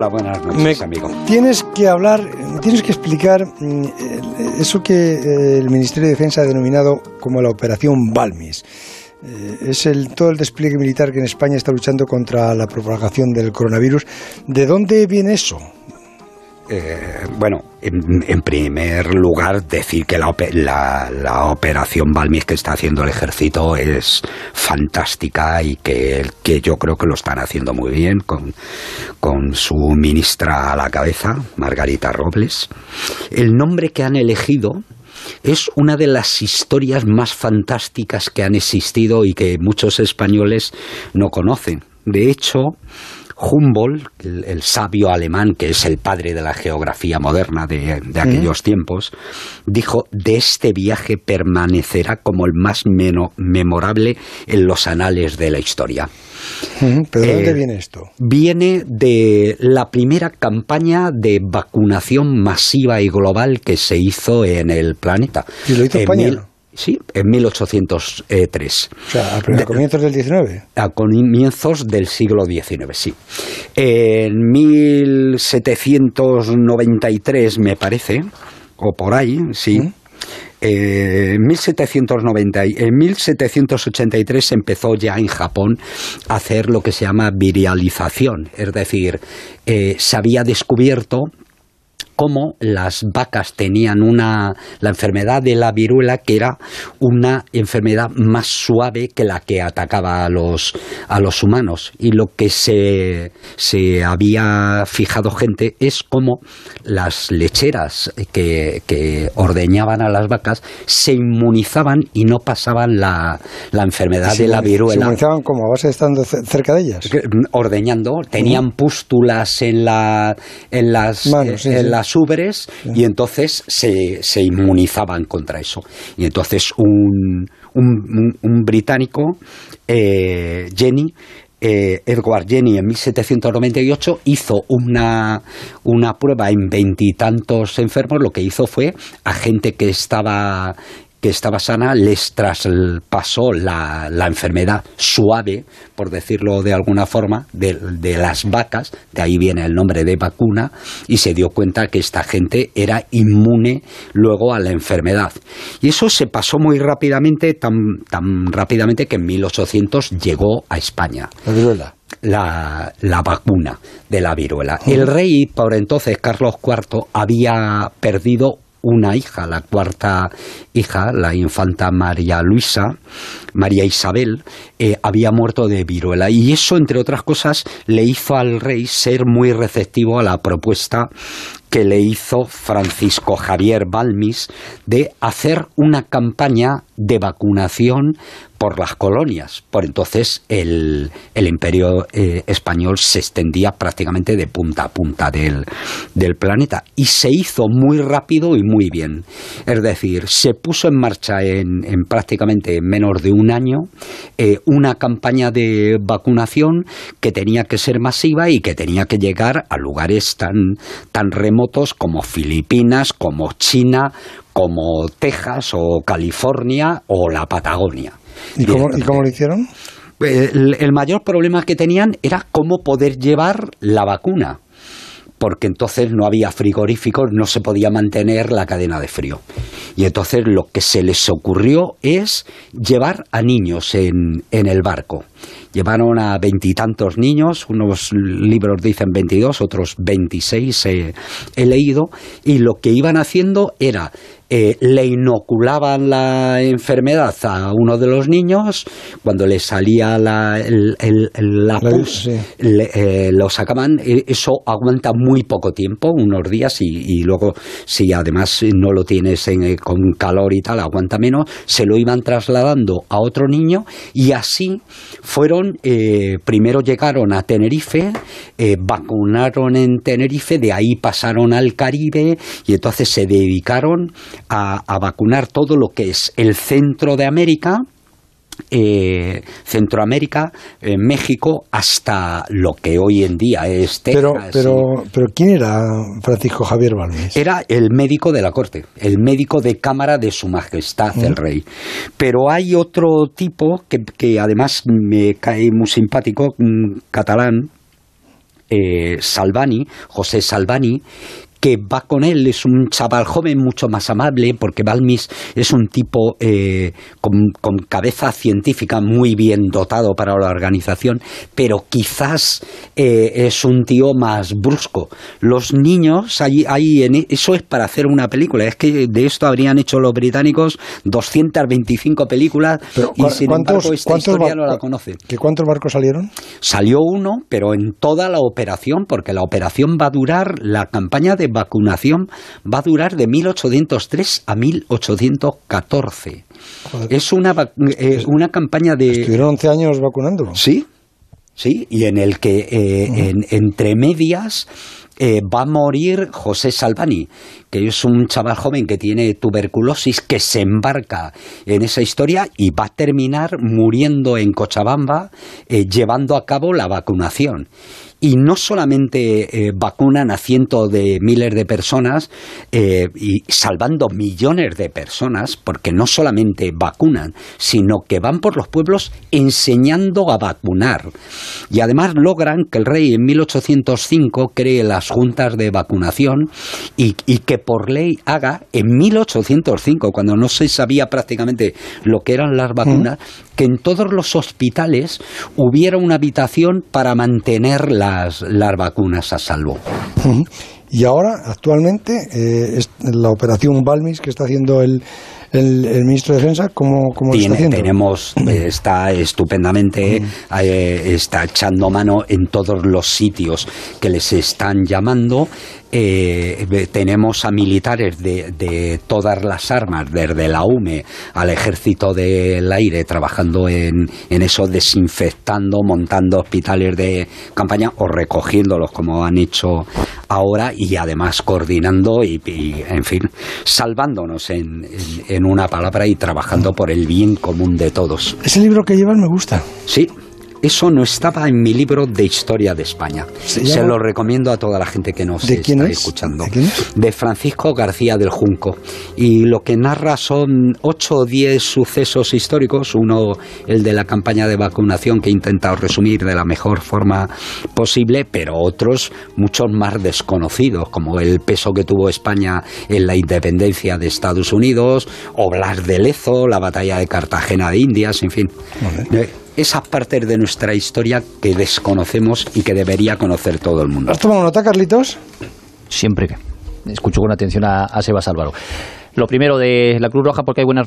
Hola, buenas noches, amigo. Tienes que hablar, tienes que explicar mm, eso que eh, el Ministerio de Defensa ha denominado como la Operación Balmis. Eh, es el, todo el despliegue militar que en España está luchando contra la propagación del coronavirus. ¿De dónde viene eso? Eh, bueno, en, primer lugar, decir que la, operación Balmis que está haciendo el ejército es fantástica y que, que yo creo que lo están haciendo muy bien con, con su ministra a la cabeza, Margarita Robles. El nombre que han elegido es una de las historias más fantásticas que han existido y que muchos españoles no conocen. De hecho, Humboldt, el, sabio alemán que es el padre de la geografía moderna de, aquellos tiempos, dijo, de este viaje permanecerá como el más memorable en los anales de la historia. ¿Pero de dónde eh, viene esto? Viene de la primera campaña de vacunación masiva y global que se hizo en el planeta. ¿Y lo hizo España? Sí, en 1803. O sea, a, comienzos del XIX. A comienzos del siglo XIX, sí. En 1793, me parece, o por ahí, sí. Eh, en 1790, en 1783 empezó ya en Japón a hacer lo que se llama virialización, es decir, eh, se había descubierto cómo las vacas tenían una, la enfermedad de la viruela que era una enfermedad más suave que la que atacaba a los, a los humanos. Y lo que se, se había fijado gente es cómo las lecheras que, que ordeñaban a las vacas se inmunizaban y no pasaban la, la enfermedad de la viruela. ¿Se inmunizaban como base estando cerca de ellas? Mm, ordeñando, tenían pústulas en, la, en las, en las ubres y entonces se, se, inmunizaban contra eso. Y entonces un, un, británico, eh, Jenny, eh, Edward Jenny en 1798 hizo una, una prueba en veintitantos enfermos. Lo que hizo fue a gente que estaba que estaba sana les traspasó la, la enfermedad suave, por decirlo de alguna forma, de, de, las vacas, de ahí viene el nombre de vacuna, y se dio cuenta que esta gente era inmune luego a la enfermedad. Y eso se pasó muy rápidamente, tan, tan rápidamente que en 1800 llegó a España. La viruela. La, la, vacuna de la viruela. El rey, por entonces, Carlos IV, había perdido una hija, la cuarta hija, la infanta María Luisa, María Isabel, eh, había muerto de viruela. Y eso, entre otras cosas, le hizo al rey ser muy receptivo a la propuesta que le hizo Francisco Javier Balmis de hacer una campaña de vacunación por las colonias. Por entonces el, imperio eh, español se extendía prácticamente de punta a punta del, planeta y se hizo muy rápido y muy bien. Es decir, se puso en marcha en, prácticamente menos de un año eh, una campaña de vacunación que tenía que ser masiva y que tenía que llegar a lugares tan, tan remotos como Filipinas, como China, como Texas o California o la Patagonia. ¿Y cómo, lo hicieron? el, mayor problema que tenían era cómo poder llevar la vacuna porque entonces no había frigoríficos, no se podía mantener la cadena de frío. Y entonces lo que se les ocurrió es llevar a niños en, en el barco. Llevaron a veintitantos niños, unos libros dicen veintidós, otros veintiséis he leído, y lo que iban haciendo era eh, le inoculaban la enfermedad a uno de los niños, cuando le salía la, el, la pus, eh, lo sacaban, e, eso aguanta muy poco tiempo, unos días, y, luego si además no lo tienes eh, con calor y tal, aguanta menos, se lo iban trasladando a otro niño y así fueron, primero llegaron a Tenerife, vacunaron en Tenerife, de ahí pasaron al Caribe y entonces se dedicaron a, vacunar todo lo que es el centro de América, eh, Centroamérica, eh, México, hasta lo que hoy en día es Texas. Pero, pero, pero ¿quién era Francisco Javier Balmes? Era el médico de la corte, el médico de cámara de su majestad el mm. rey. Pero hay otro tipo que, que además me cae muy simpático, catalán, eh, Salvani, José Salvani, que va con él, es un chaval joven mucho más amable, porque Balmis es un tipo eh, con, cabeza científica muy bien dotado para la organización, pero quizás eh, es un tío más brusco. Los niños, ahí, ahí en, e, eso es para hacer una película, es que de esto habrían hecho los británicos 225 películas y sin embargo esta historia no la conocen. ¿Cuántos barcos salieron? Salió uno, pero en toda la operación, porque la operación va a durar la campaña de vacunación va a durar de 1803 a 1814. Es una, eh, una campaña de... Estuvieron 11 años vacunando. Sí, sí, y en el que eh, entre medias eh, va a morir José Salvani, que es un chaval joven que tiene tuberculosis, que se embarca en esa historia y va a terminar muriendo en Cochabamba llevando a cabo la vacunación y no solamente eh, vacunan a cientos de miles de personas eh, y salvando millones de personas, porque no solamente vacunan, sino que van por los pueblos enseñando a vacunar. Y además logran que el rey en 1805 cree las juntas de vacunación y, y que por ley haga en 1805, cuando no se sabía prácticamente lo que eran las vacunas, que en todos los hospitales hubiera una habitación para mantener las, las vacunas a salvo. Y ahora, actualmente, eh, la operación Balmis que está haciendo el, el, ministro de Defensa, ¿cómo, cómo está haciendo? Tenemos, está estupendamente, eh, está echando mano en todos los sitios que les están llamando eh, tenemos a militares de, de, todas las armas, desde la UME al ejército del aire, trabajando en, en, eso, desinfectando, montando hospitales de campaña o recogiéndolos como han hecho ahora y además coordinando y, en fin, salvándonos en, en, una palabra y trabajando por el bien común de todos. Ese libro que llevan me gusta. Sí, eso no estaba en mi libro de historia de España. Se, lo recomiendo a toda la gente que nos está escuchando. ¿De, Francisco García del Junco. Y lo que narra son ocho o diez sucesos históricos. Uno, el de la campaña de vacunación que he intentado resumir de la mejor forma posible, pero otros muchos más desconocidos, como el peso que tuvo España en la independencia de Estados Unidos, o Blas de Lezo, la batalla de Cartagena de Indias, en fin esas partes de nuestra historia que desconocemos y que debería conocer todo el mundo. ¿Has tomado nota, Carlitos? Siempre que escucho con atención a, a Sebas Álvaro. Lo primero de la Cruz Roja porque hay buenas noticias.